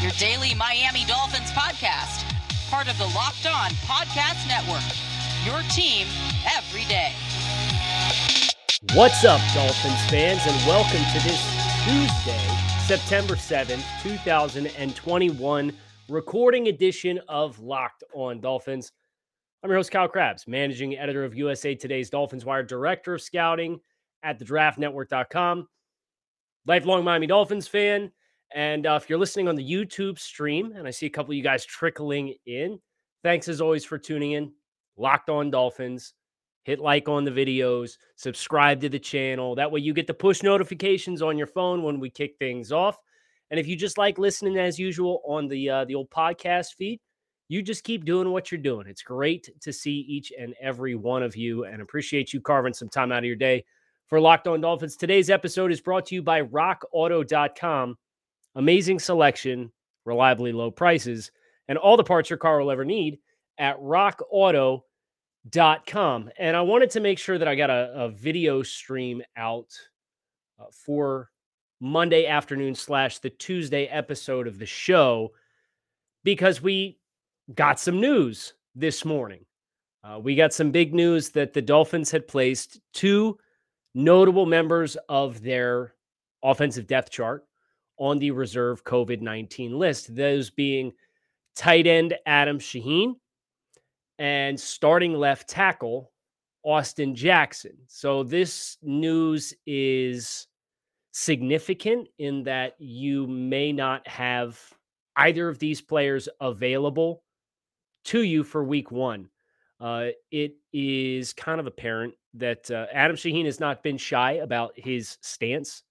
your daily Miami Dolphins podcast, part of the Locked On Podcast Network. Your team every day. What's up, Dolphins fans, and welcome to this Tuesday, September 7th, 2021, recording edition of Locked On Dolphins. I'm your host, Kyle Crabbs, managing editor of USA Today's Dolphins Wire, director of scouting at thedraftnetwork.com lifelong Miami Dolphins fan. And uh, if you're listening on the YouTube stream, and I see a couple of you guys trickling in, thanks as always for tuning in. Locked on Dolphins. Hit like on the videos, subscribe to the channel. That way you get the push notifications on your phone when we kick things off. And if you just like listening as usual on the uh, the old podcast feed, you just keep doing what you're doing. It's great to see each and every one of you and appreciate you carving some time out of your day for Locked On Dolphins. Today's episode is brought to you by rockauto.com. Amazing selection, reliably low prices, and all the parts your car will ever need at rockauto.com. And I wanted to make sure that I got a, a video stream out uh, for Monday afternoon slash the Tuesday episode of the show because we got some news this morning. Uh, we got some big news that the Dolphins had placed two notable members of their offensive depth chart on the reserve COVID 19 list, those being tight end Adam Shaheen and starting left tackle Austin Jackson. So this news is significant in that you may not have either of these players available to you for week one. Uh, it is kind of apparent that uh, Adam Shaheen has not been shy about his stance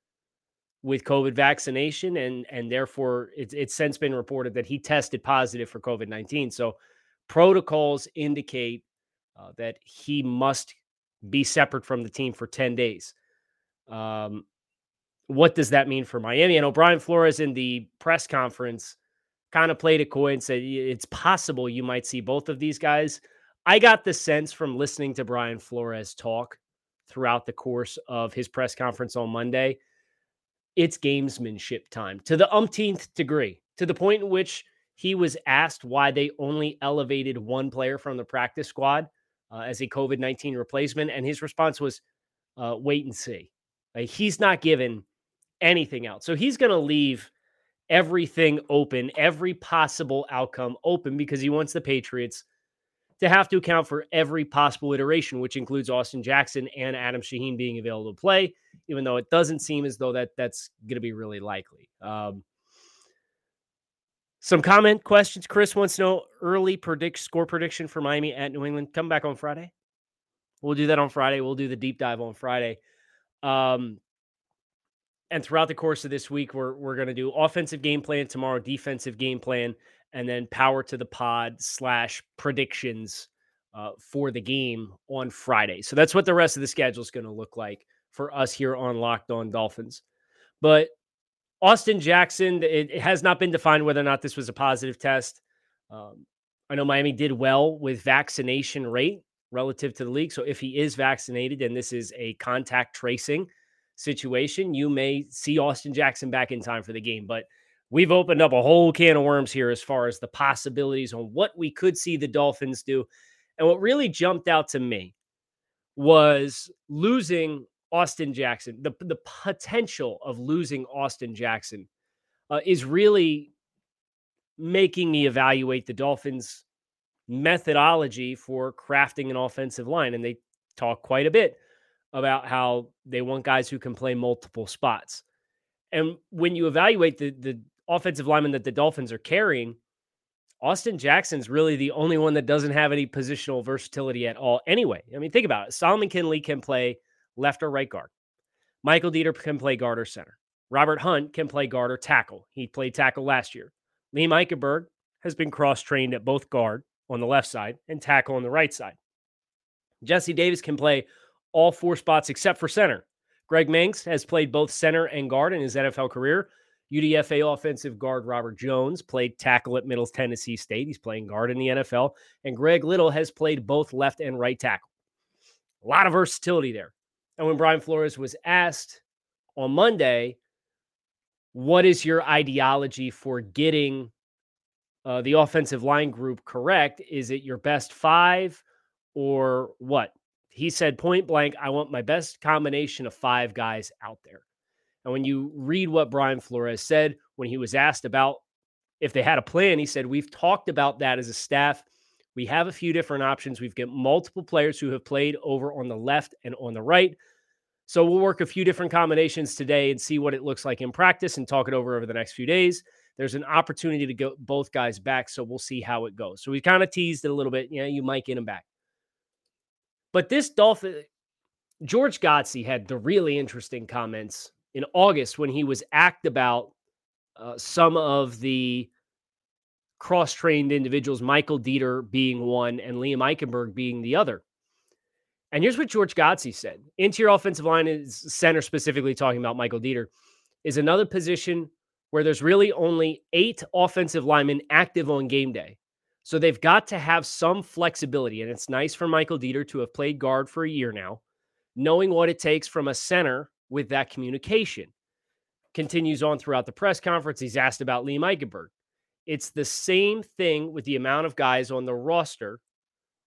with COVID vaccination, and and therefore it's it's since been reported that he tested positive for COVID nineteen. So protocols indicate uh, that he must be separate from the team for ten days. Um, what does that mean for Miami? And O'Brien Flores in the press conference kind of played it coy and said it's possible you might see both of these guys I got the sense from listening to Brian Flores talk throughout the course of his press conference on Monday, it's gamesmanship time to the umpteenth degree, to the point in which he was asked why they only elevated one player from the practice squad uh, as a COVID 19 replacement. And his response was, uh, wait and see. Like, he's not given anything else. So he's going to leave everything open, every possible outcome open because he wants the Patriots to have to account for every possible iteration, which includes Austin Jackson and Adam Shaheen being available to play, even though it doesn't seem as though that that's going to be really likely. Um, some comment questions. Chris wants to know early predict score prediction for Miami at New England. Come back on Friday. We'll do that on Friday. We'll do the deep dive on Friday. Um, and throughout the course of this week, we're we're going to do offensive game plan tomorrow, defensive game plan, and then power to the pod slash predictions uh, for the game on Friday. So that's what the rest of the schedule is going to look like for us here on Locked On Dolphins. But Austin Jackson, it, it has not been defined whether or not this was a positive test. Um, I know Miami did well with vaccination rate relative to the league. So if he is vaccinated and this is a contact tracing situation, you may see Austin Jackson back in time for the game. But we've opened up a whole can of worms here as far as the possibilities on what we could see the Dolphins do. And what really jumped out to me was losing Austin Jackson. The, the potential of losing Austin Jackson uh, is really making me evaluate the Dolphins' methodology for crafting an offensive line. And they talk quite a bit about how they want guys who can play multiple spots. And when you evaluate the the offensive lineman that the Dolphins are carrying, Austin Jackson's really the only one that doesn't have any positional versatility at all. Anyway, I mean, think about it. Solomon Kindley can play left or right guard. Michael Deiter can play guard or center. Robert Hunt can play guard or tackle. He played tackle last year. Liam Eichenberg has been cross trained at both guard on the left side and tackle on the right side. Jesse Davis can play all four spots except for center. Greg Mancz has played both center and guard in his NFL career. UDFA offensive guard Robert Jones played tackle at Middle Tennessee State. He's playing guard in the NFL. And Greg Little has played both left and right tackle. A lot of versatility there. And when Brian Flores was asked on Monday, what is your ideology for getting uh, the offensive line group correct? Is it your best five or what? He said point blank, I want my best combination of five guys out there. And when you read what Brian Flores said when he was asked about if they had a plan, he said, We've talked about that as a staff. We have a few different options. We've got multiple players who have played over on the left and on the right. So we'll work a few different combinations today and see what it looks like in practice and talk it over over the next few days. There's an opportunity to go both guys back, so we'll see how it goes. So we kind of teased it a little bit. Yeah, you might get him back. But this Dolphin, George Godsey had the really interesting comments in August when he was asked about uh, some of the cross trained individuals, Michael Deiter being one and Liam Eichenberg being the other. And here's what George Godsey said interior offensive line is center, specifically talking about Michael Deiter, is another position where there's really only eight offensive linemen active on game day. So they've got to have some flexibility. And it's nice for Michael Deiter to have played guard for a year now, knowing what it takes from a center with that communication. Continues on throughout the press conference. He's asked about Liam Eichenberg. It's the same thing with the amount of guys on the roster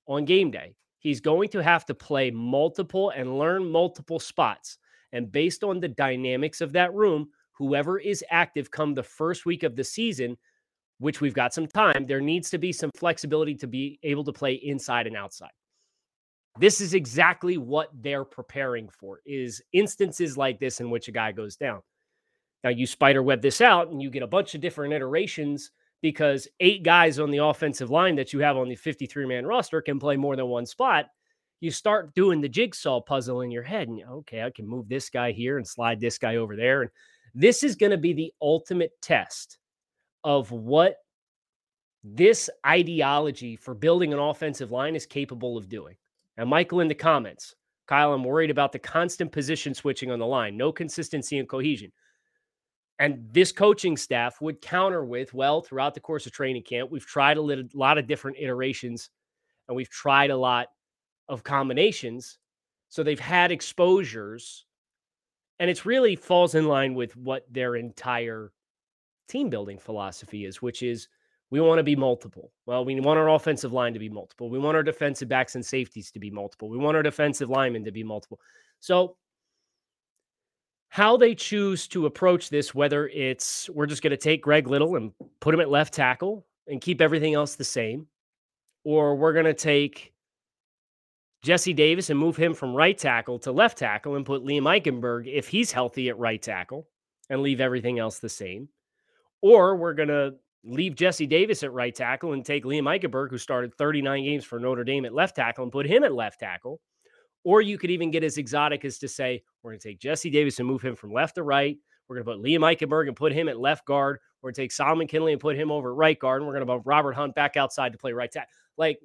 on game day. He's going to have to play multiple and learn multiple spots. And based on the dynamics of that room, whoever is active come the first week of the season, which we've got some time, there needs to be some flexibility to be able to play inside and outside. This is exactly what they're preparing for is instances like this in which a guy goes down. Now you spider web this out and you get a bunch of different iterations because eight guys on the offensive line that you have on the 53 man roster can play more than one spot. You start doing the jigsaw puzzle in your head and okay, I can move this guy here and slide this guy over there and this is going to be the ultimate test of what this ideology for building an offensive line is capable of doing. And Michael in the comments, Kyle, I'm worried about the constant position switching on the line, no consistency and cohesion. And this coaching staff would counter with, well, throughout the course of training camp, we've tried a lot of different iterations and we've tried a lot of combinations. So they've had exposures. And it's really falls in line with what their entire team building philosophy is, which is we want to be multiple. Well, we want our offensive line to be multiple. We want our defensive backs and safeties to be multiple. We want our defensive linemen to be multiple. So, how they choose to approach this, whether it's we're just going to take Greg Little and put him at left tackle and keep everything else the same, or we're going to take Jesse Davis and move him from right tackle to left tackle and put Liam Eichenberg, if he's healthy, at right tackle and leave everything else the same. Or we're going to leave Jesse Davis at right tackle and take Liam Eichenberg, who started 39 games for Notre Dame at left tackle, and put him at left tackle. Or you could even get as exotic as to say, we're going to take Jesse Davis and move him from left to right. We're going to put Liam Eichenberg and put him at left guard. We're going to take Solomon Kindley and put him over at right guard. And we're going to put Robert Hunt back outside to play right tackle. Like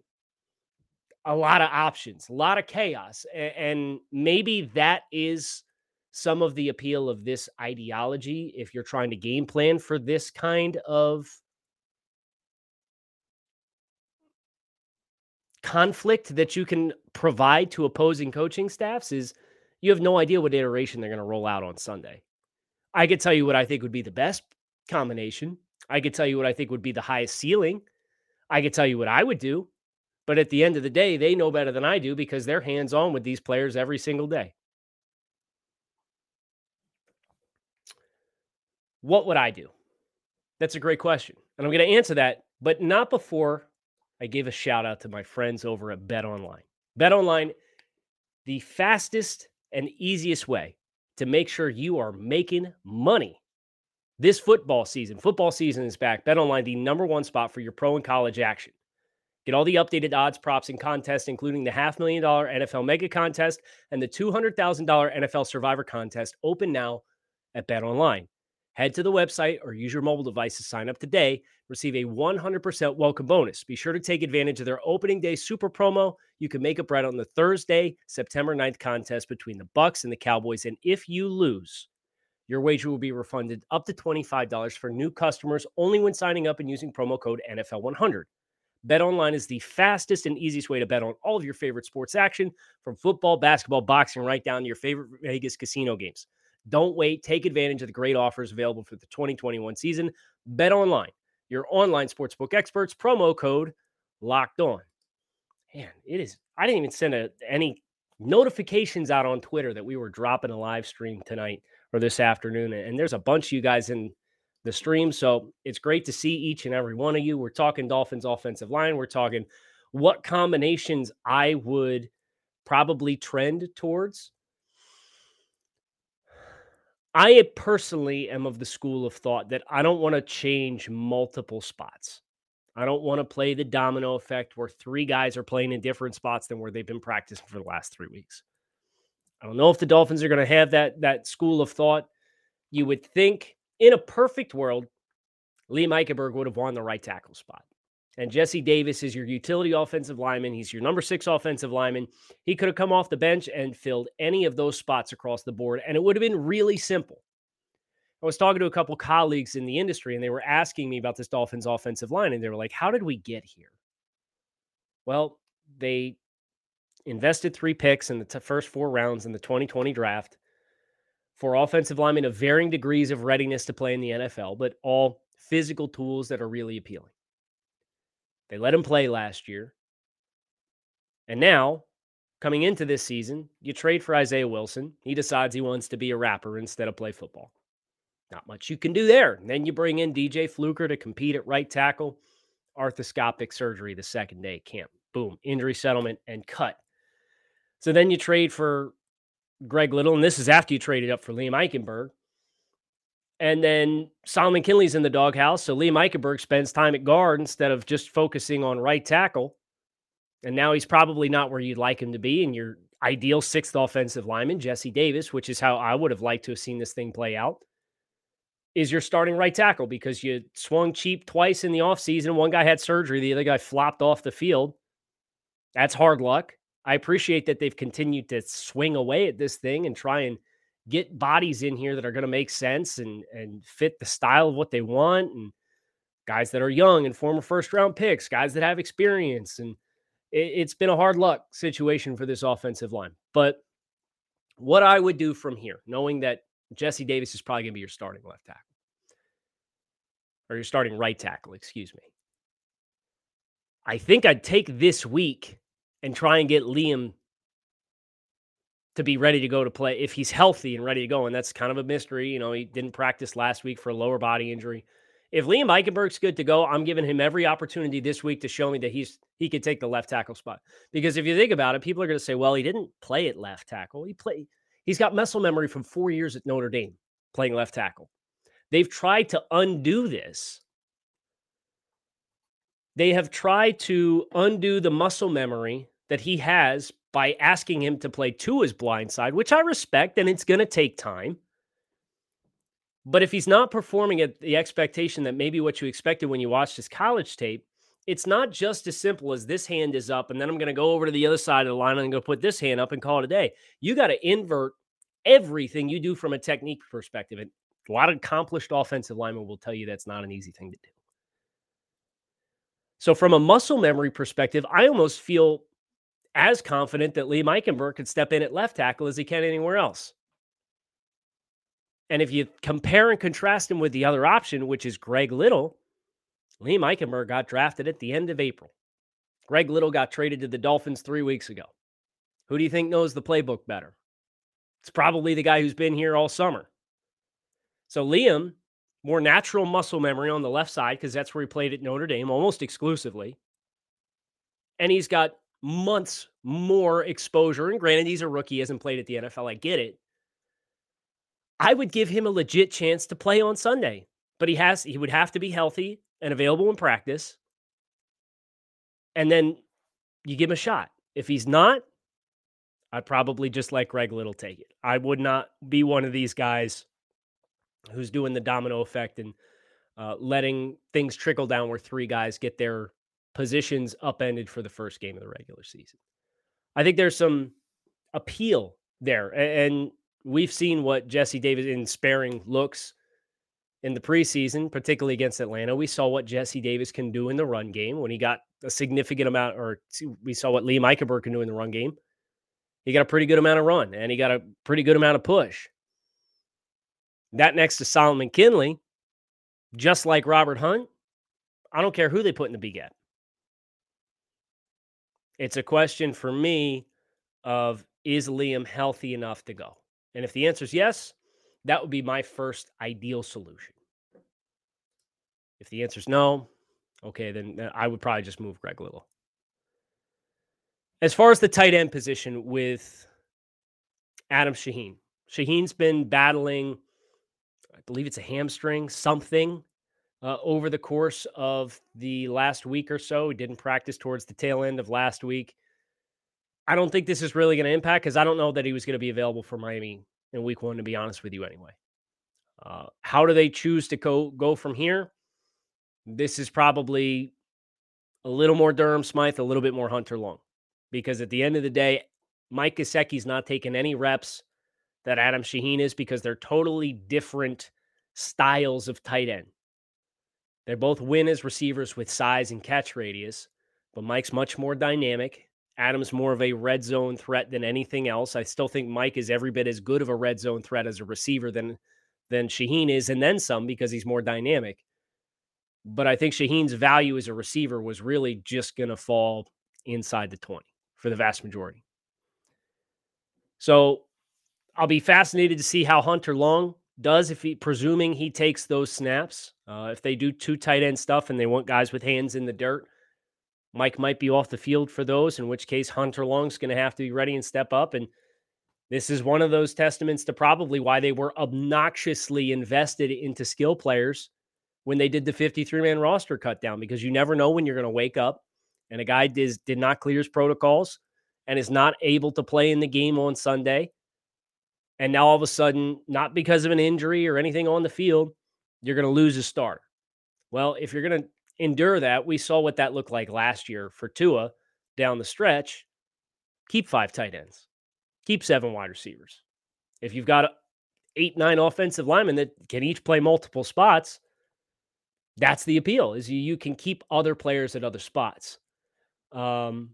a lot of options, a lot of chaos. And maybe that is some of the appeal of this ideology if you're trying to game plan for this kind of conflict that you can provide to opposing coaching staffs is you have no idea what iteration they're going to roll out on Sunday. I could tell you what I think would be the best combination. I could tell you what I think would be the highest ceiling. I could tell you what I would do. But at the end of the day, they know better than I do because they're hands on with these players every single day. What would I do? That's a great question. And I'm going to answer that, but not before I gave a shout out to my friends over at Bet Online. Bet Online, the fastest and easiest way to make sure you are making money this football season. Football season is back. Bet Online, the number one spot for your pro and college action. Get all the updated odds, props, and contests, including the half million dollar NFL mega contest and the $200,000 NFL survivor contest, open now at Bet Online. Head to the website or use your mobile device to sign up today. Receive a 100% welcome bonus. Be sure to take advantage of their opening day super promo. You can make a right on the Thursday, September 9th contest between the Bucs and the Cowboys. And if you lose, your wager will be refunded up to $25 for new customers only when signing up and using promo code NFL100. Bet online is the fastest and easiest way to bet on all of your favorite sports action from football, basketball, boxing, right down to your favorite Vegas casino games. Don't wait. Take advantage of the great offers available for the 2021 season. Bet online, your online sportsbook experts. Promo code locked on. Man, it is. I didn't even send a, any notifications out on Twitter that we were dropping a live stream tonight or this afternoon. And there's a bunch of you guys in the stream. So it's great to see each and every one of you. We're talking Dolphins offensive line. We're talking what combinations I would probably trend towards I personally am of the school of thought that I don't want to change multiple spots. I don't want to play the domino effect where three guys are playing in different spots than where they've been practicing for the last three weeks. I don't know if the Dolphins are going to have that that school of thought. You would think in a perfect world, Liam Eichenberg would have won the right tackle spot. And Jesse Davis is your utility offensive lineman. He's your number six offensive lineman. He could have come off the bench and filled any of those spots across the board, and it would have been really simple. I was talking to a couple colleagues in the industry, and they were asking me about this Dolphins offensive line, and they were like, How did we get here? Well, they invested three picks in the t- first four rounds in the 2020 draft for offensive linemen of varying degrees of readiness to play in the NFL, but all physical tools that are really appealing. They let him play last year. And now, coming into this season, you trade for Isaiah Wilson. He decides he wants to be a rapper instead of play football. Not much you can do there. And then you bring in DJ Fluker to compete at right tackle. Arthroscopic surgery the second day camp. Boom, injury settlement and cut. So then you trade for Greg Little, and this is after you traded up for Liam Eichenberg. And then Solomon Kindley's in the doghouse. So Liam Eichenberg spends time at guard instead of just focusing on right tackle. And now he's probably not where you'd like him to be in your ideal sixth offensive lineman, Jesse Davis, which is how I would have liked to have seen this thing play out, is your starting right tackle because you swung cheap twice in the offseason. One guy had surgery, the other guy flopped off the field. That's hard luck. I appreciate that they've continued to swing away at this thing and try and get bodies in here that are going to make sense and and fit the style of what they want and guys that are young and former first round picks, guys that have experience and it, has been a hard luck situation for this offensive line. But what I would do from here, knowing that Jesse Davis is probably going to be your starting left tackle or your starting right tackle, excuse me. I think I'd take this week and try and get Liam to be ready to go to play if he's healthy and ready to go. And that's kind of a mystery. You know, he didn't practice last week for a lower body injury. If Liam Eichenberg's good to go, I'm giving him every opportunity this week to show me that he's he could take the left tackle spot. Because if you think about it, people are going to say, "Well, he didn't play at left tackle. He played. He's got muscle memory from four years at Notre Dame playing left tackle." They've tried to undo this. They have tried to undo the muscle memory that he has by asking him to play to his blind side, which I respect, and it's going to take time. But if he's not performing at the expectation that maybe what you expected when you watched his college tape, it's not just as simple as this hand is up, and then I'm going to go over to the other side of the line and I'm going to put this hand up and call it a day. You got to invert everything you do from a technique perspective. And a lot of accomplished offensive linemen will tell you that's not an easy thing to do. So, from a muscle memory perspective, I almost feel as confident that Lee Eichenberg could step in at left tackle as he can anywhere else. And if you compare and contrast him with the other option, which is Greg Little, Liam Eichenberg got drafted at the end of April. Greg Little got traded to the Dolphins three weeks ago. Who do you think knows the playbook better? It's probably the guy who's been here all summer. So Liam, more natural muscle memory on the left side because that's where he played at Notre Dame almost exclusively. And he's got months more exposure. And granted, he's a rookie, hasn't played at the NFL. I get it. I would give him a legit chance to play on Sunday, but he has he would have to be healthy and available in practice. And then you give him a shot. If he's not, I'd probably just let Greg Little take it. I would not be one of these guys who's doing the domino effect and uh, letting things trickle down where three guys get their positions upended for the first game of the regular season. I think there's some appeal there. And we've seen what Jesse Davis in sparing looks in the preseason, particularly against Atlanta. We saw what Jesse Davis can do in the run game when he got a significant amount, or we saw what Liam Eichenberg can do in the run game. He got a pretty good amount of run and he got a pretty good amount of push. That next to Solomon Kindley, just like Robert Hunt, I don't care who they put in the B gap. It's a question for me of is Liam healthy enough to go? And if the answer is yes, that would be my first ideal solution. If the answer is no, okay, then I would probably just move Greg Little. As far as the tight end position with Adam Shaheen, Shaheen's been battling, I believe it's a hamstring, something uh, over the course of the last week or so. He didn't practice towards the tail end of last week. I don't think this is really going to impact because I don't know that he was going to be available for Miami in week one, to be honest with you, anyway. Uh, how do they choose to go, go from here? This is probably a little more Durham Smythe, a little bit more Hunter Long. Because at the end of the day, Mike Gesicki's not taking any reps that Adam Shaheen is because they're totally different styles of tight end. They both win as receivers with size and catch radius, but Mike's much more dynamic. Adam's more of a red zone threat than anything else. I still think Mike is every bit as good of a red zone threat as a receiver than than Shaheen is, and then some because he's more dynamic. But I think Shaheen's value as a receiver was really just going to fall inside the 20 for the vast majority. So I'll be fascinated to see how Hunter Long does if he, presuming he takes those snaps. Uh, if they do two tight end stuff and they want guys with hands in the dirt, Mike might be off the field for those, in which case Hunter Long's going to have to be ready and step up. And this is one of those testaments to probably why they were obnoxiously invested into skill players when they did the 53 man roster cut down, because you never know when you're going to wake up and a guy did, did not clear his protocols and is not able to play in the game on Sunday. And now all of a sudden, not because of an injury or anything on the field, you're going to lose a starter. Well, if you're going to endure that. We saw what that looked like last year for Tua down the stretch. Keep five tight ends, keep seven wide receivers. If you've got eight, nine offensive linemen that can each play multiple spots, that's the appeal is you, you can keep other players at other spots. Um,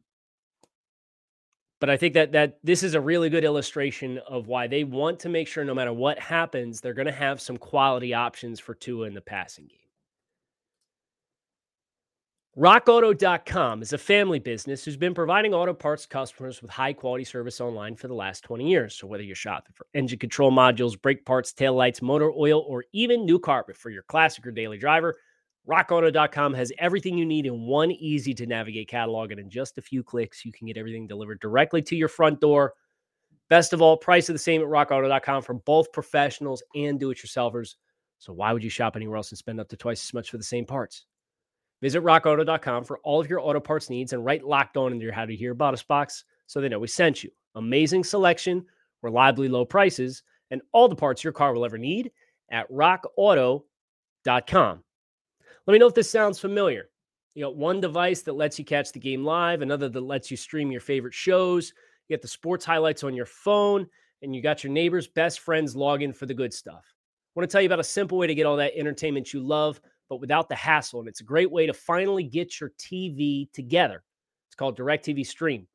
but I think that that this is a really good illustration of why they want to make sure no matter what happens, they're going to have some quality options for Tua in the passing game. RockAuto.com is a family business who's been providing auto parts customers with high quality service online for the last 20 years. So, whether you're shopping for engine control modules, brake parts, tail lights, motor oil, or even new carpet for your classic or daily driver, RockAuto.com has everything you need in one easy to navigate catalog. And in just a few clicks, you can get everything delivered directly to your front door. Best of all, price is the same at RockAuto.com for both professionals and do it yourselfers. So, why would you shop anywhere else and spend up to twice as much for the same parts? Visit rockauto.com for all of your auto parts needs and write locked on into your how to hear about us box so they know we sent you. Amazing selection, reliably low prices, and all the parts your car will ever need at rockauto.com. Let me know if this sounds familiar. You got one device that lets you catch the game live, another that lets you stream your favorite shows. You get the sports highlights on your phone, and you got your neighbor's best friends log in for the good stuff. I want to tell you about a simple way to get all that entertainment you love but without the hassle. And it's a great way to finally get your TV together. It's called DirecTV Stream.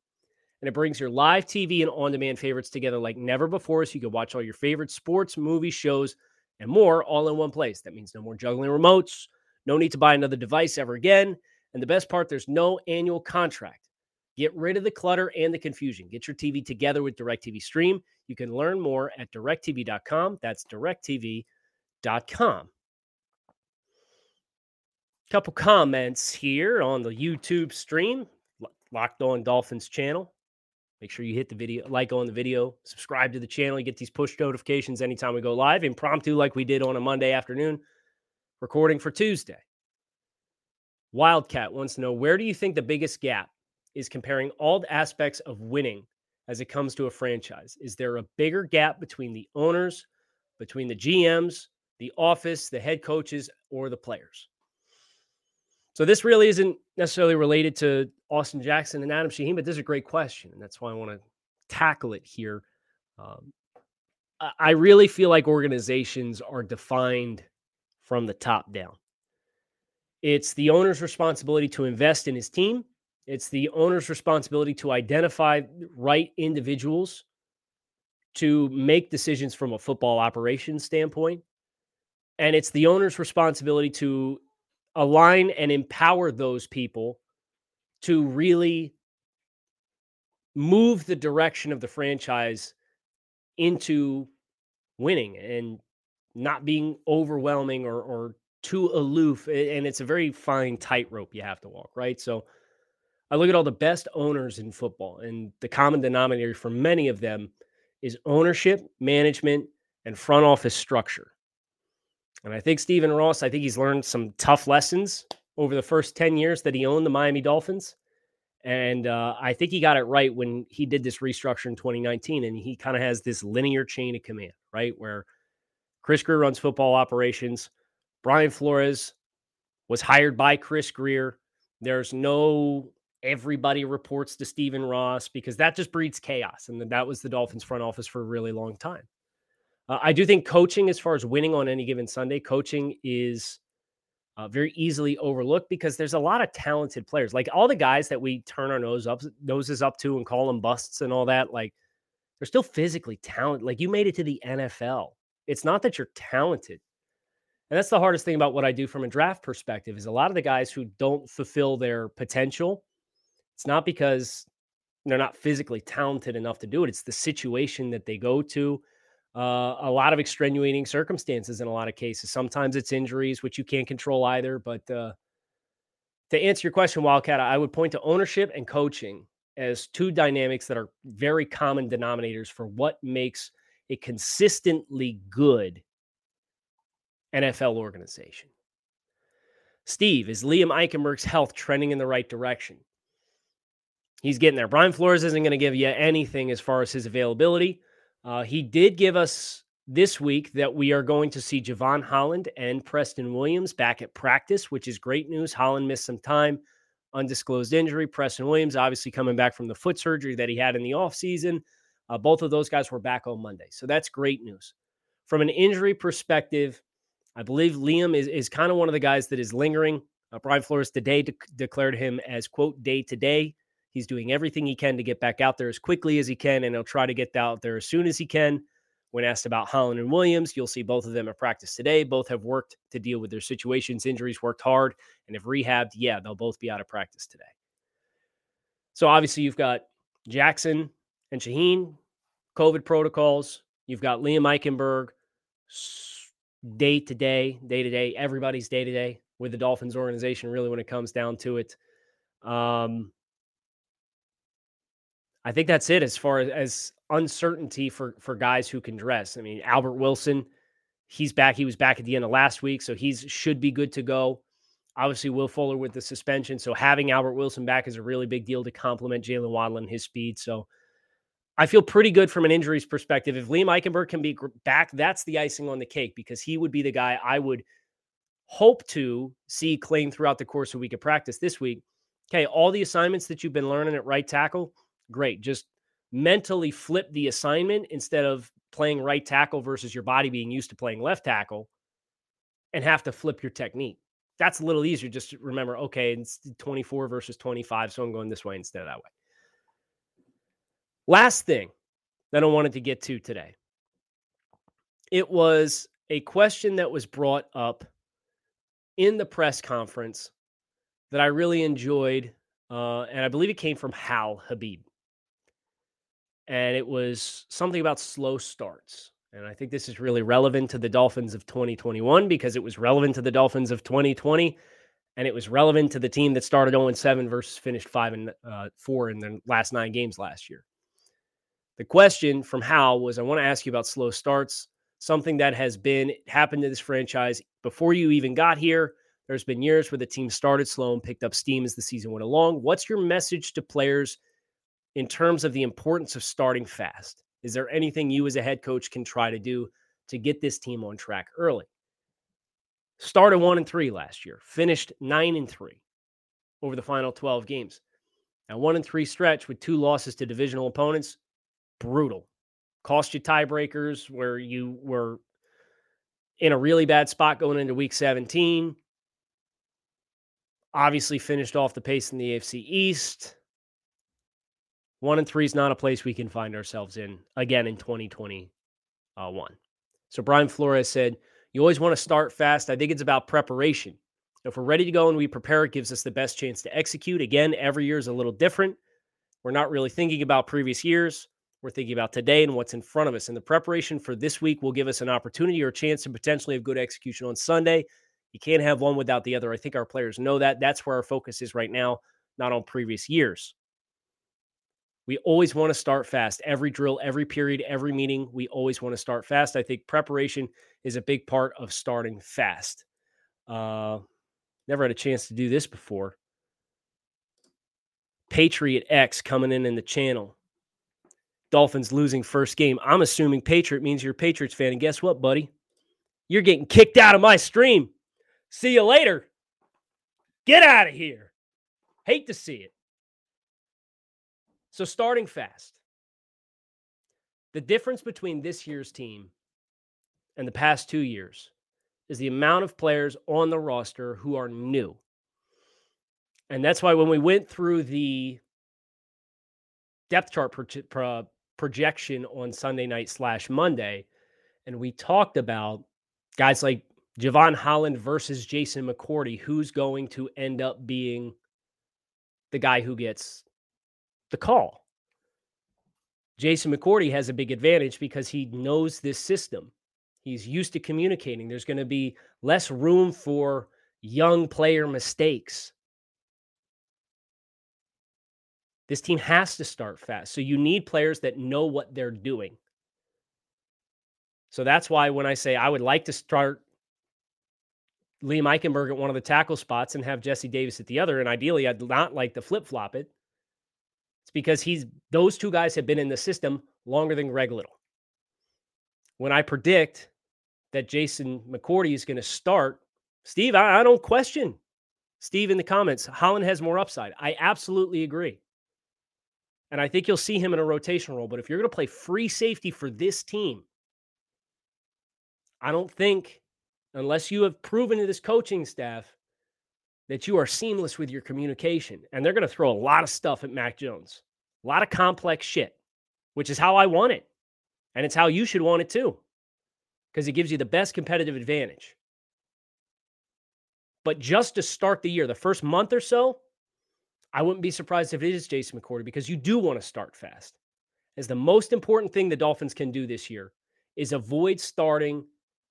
And it brings your live TV and on demand favorites together like never before. So you can watch all your favorite sports, movies, shows, and more all in one place. That means no more juggling remotes, no need to buy another device ever again. And the best part, there's no annual contract. Get rid of the clutter and the confusion. Get your TV together with DirecTV Stream. You can learn more at directv.com. That's directv.com. Couple comments here on the YouTube stream, Locked On Dolphins channel. Make sure you hit the video, like on the video, subscribe to the channel. You get these push notifications anytime we go live, impromptu, like we did on a Monday afternoon, recording for Tuesday. Wildcat wants to know where do you think the biggest gap is comparing all the aspects of winning as it comes to a franchise? Is there a bigger gap between the owners, between the GMs, the office, the head coaches, or the players? So this really isn't necessarily related to Austin Jackson and Adam Shaheen, but this is a great question, and that's why I want to tackle it here. Um, I really feel like organizations are defined from the top down. It's the owner's responsibility to invest in his team. It's the owner's responsibility to identify right individuals to make decisions from a football operations standpoint. And it's the owner's responsibility to align and empower those people to really move the direction of the franchise into winning and not being overwhelming or, or too aloof. And it's a very fine tightrope you have to walk, right? So I look at all the best owners in football, and the common denominator for many of them is ownership, management, and front office structure. And I think Stephen Ross, I think he's learned some tough lessons over the first 10 years that he owned the Miami Dolphins. And uh, I think he got it right when he did this restructure in 2019. And he kind of has this linear chain of command, right? Where Chris Grier runs football operations. Brian Flores was hired by Chris Grier. There's no everybody reports to Stephen Ross because that just breeds chaos. And that was the Dolphins front office for a really long time. Uh, I do think coaching, as far as winning on any given Sunday, coaching is uh, very easily overlooked because there's a lot of talented players. Like all the guys that we turn our nose up noses up to and call them busts and all that. Like they're still physically talented. Like you made it to the NFL. It's not that you're talented. And that's the hardest thing about what I do from a draft perspective is a lot of the guys who don't fulfill their potential. It's not because they're not physically talented enough to do it. It's the situation that they go to uh, a lot of extenuating circumstances in a lot of cases. Sometimes it's injuries, which you can't control either. But uh, to answer your question, Wildcat, I would point to ownership and coaching as two dynamics that are very common denominators for what makes a consistently good NFL organization. Steve, is Liam Eichenberg's health trending in the right direction? He's getting there. Brian Flores isn't going to give you anything as far as his availability. Uh, he did give us this week that we are going to see Jevon Holland and Preston Williams back at practice, which is great news. Holland missed some time, undisclosed injury. Preston Williams, obviously coming back from the foot surgery that he had in the offseason. Uh, both of those guys were back on Monday. So that's great news. From an injury perspective, I believe Liam is, is kind of one of the guys that is lingering. Uh, Brian Flores today de- declared him as, quote, day to day. He's doing everything he can to get back out there as quickly as he can, and he'll try to get out there as soon as he can. When asked about Holland and Williams, you'll see both of them at practice today. Both have worked to deal with their situations, injuries, worked hard, and have rehabbed. Yeah, they'll both be out of practice today. So obviously, you've got Jackson and Shaheen, COVID protocols. You've got Liam Eichenberg, day to day, day to day. Everybody's day to day with the Dolphins organization, really, when it comes down to it. Um, I think that's it as far as, uncertainty for for guys who can dress. I mean, Albert Wilson, he's back. He was back at the end of last week, so he's should be good to go. Obviously, Will Fuller with the suspension, so having Albert Wilson back is a really big deal to complement Jaylen Waddle and his speed. So I feel pretty good from an injuries perspective. If Liam Eichenberg can be back, that's the icing on the cake because he would be the guy I would hope to see claim throughout the course of week of practice this week. Okay, all the assignments that you've been learning at right tackle, great. Just mentally flip the assignment instead of playing right tackle versus your body being used to playing left tackle and have to flip your technique. That's a little easier just remember, okay, it's 24 versus 25. So I'm going this way instead of that way. Last thing that I wanted to get to today. It was a question that was brought up in the press conference that I really enjoyed. Uh, and I believe it came from Hal Habib and it was something about slow starts. And I think this is really relevant to the Dolphins of 2021 because it was relevant to the Dolphins of 2020 and it was relevant to the team that started 0 7 versus finished 5 and uh, 4 in the last 9 games last year. The question from Hal was I want to ask you about slow starts, something that has been happened to this franchise before you even got here. There's been years where the team started slow and picked up steam as the season went along. What's your message to players in terms of the importance of starting fast? Is there anything you as a head coach can try to do to get this team on track early? Started one and three last year, finished nine and three over the final 12 games. Now, one and three stretch with two losses to divisional opponents, brutal. Cost you tiebreakers where you were in a really bad spot going into week 17. Obviously, finished off the pace in the AFC East. One and three is not a place we can find ourselves in again in 2021. Uh, so, Brian Flores said, you always want to start fast. I think it's about preparation. If we're ready to go and we prepare, it gives us the best chance to execute. Again, every year is a little different. We're not really thinking about previous years. We're thinking about today and what's in front of us. And the preparation for this week will give us an opportunity or a chance to potentially have good execution on Sunday. You can't have one without the other. I think our players know that. That's where our focus is right now, not on previous years. We always want to start fast. Every drill, every period, every meeting, we always want to start fast. I think preparation is a big part of starting fast. Uh, never had a chance to do this before. Patriot X coming in in the channel. Dolphins losing first game. I'm assuming Patriot means you're a Patriots fan. And guess what, buddy? You're getting kicked out of my stream. See you later. Get out of here. Hate to see it. So, starting fast. The difference between this year's team and the past two years is the amount of players on the roster who are new. And that's why when we went through the depth chart projection on Sunday night slash Monday, and we talked about guys like Jevon Holland versus Jason McCourty, who's going to end up being the guy who gets the call. Jason McCourty has a big advantage because he knows this system. He's used to communicating. There's going to be less room for young player mistakes. This team has to start fast. So you need players that know what they're doing. So that's why when I say I would like to start Liam Eichenberg at one of the tackle spots and have Jesse Davis at the other, and ideally I'd not like to flip flop it. It's because he's those two guys have been in the system longer than Greg Little. When I predict that Jason McCourty is going to start, Steve, I, I don't question. Steve in the comments, Holland has more upside. I absolutely agree. And I think you'll see him in a rotation role. But if you're going to play free safety for this team, I don't think, unless you have proven to this coaching staff that you are seamless with your communication, and they're going to throw a lot of stuff at Mac Jones, a lot of complex shit, which is how I want it. And it's how you should want it too, because it gives you the best competitive advantage. But just to start the year, the first month or so, I wouldn't be surprised if it is Jason McCourty because you do want to start fast. As the most important thing the Dolphins can do this year is avoid starting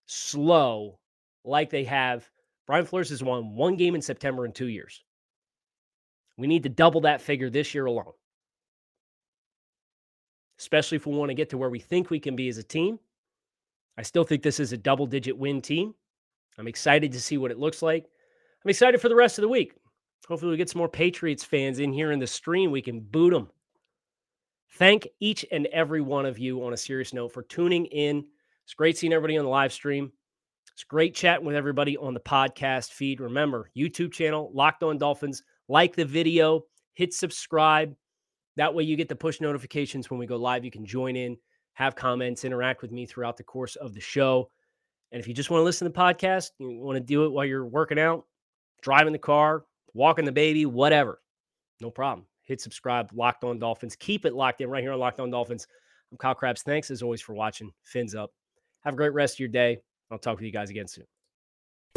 slow like they have. Brian Flores has won one game in September in two years. We need to double that figure this year alone, especially if we want to get to where we think we can be as a team. I still think this is a double digit win team. I'm excited to see what it looks like. I'm excited for the rest of the week. Hopefully, we get some more Patriots fans in here in the stream. We can boot them. Thank each and every one of you on a serious note for tuning in. It's great seeing everybody on the live stream. It's great chatting with everybody on the podcast feed. Remember, YouTube channel, Locked On Dolphins. Like the video, hit subscribe. That way, you get the push notifications when we go live. You can join in, have comments, interact with me throughout the course of the show. And if you just want to listen to the podcast, you want to do it while you're working out, driving the car, walking the baby, whatever. No problem. Hit subscribe, Locked On Dolphins. Keep it locked in right here on Locked On Dolphins. I'm Kyle Crabbs. Thanks as always for watching. Fins up. Have a great rest of your day. I'll talk with you guys again soon.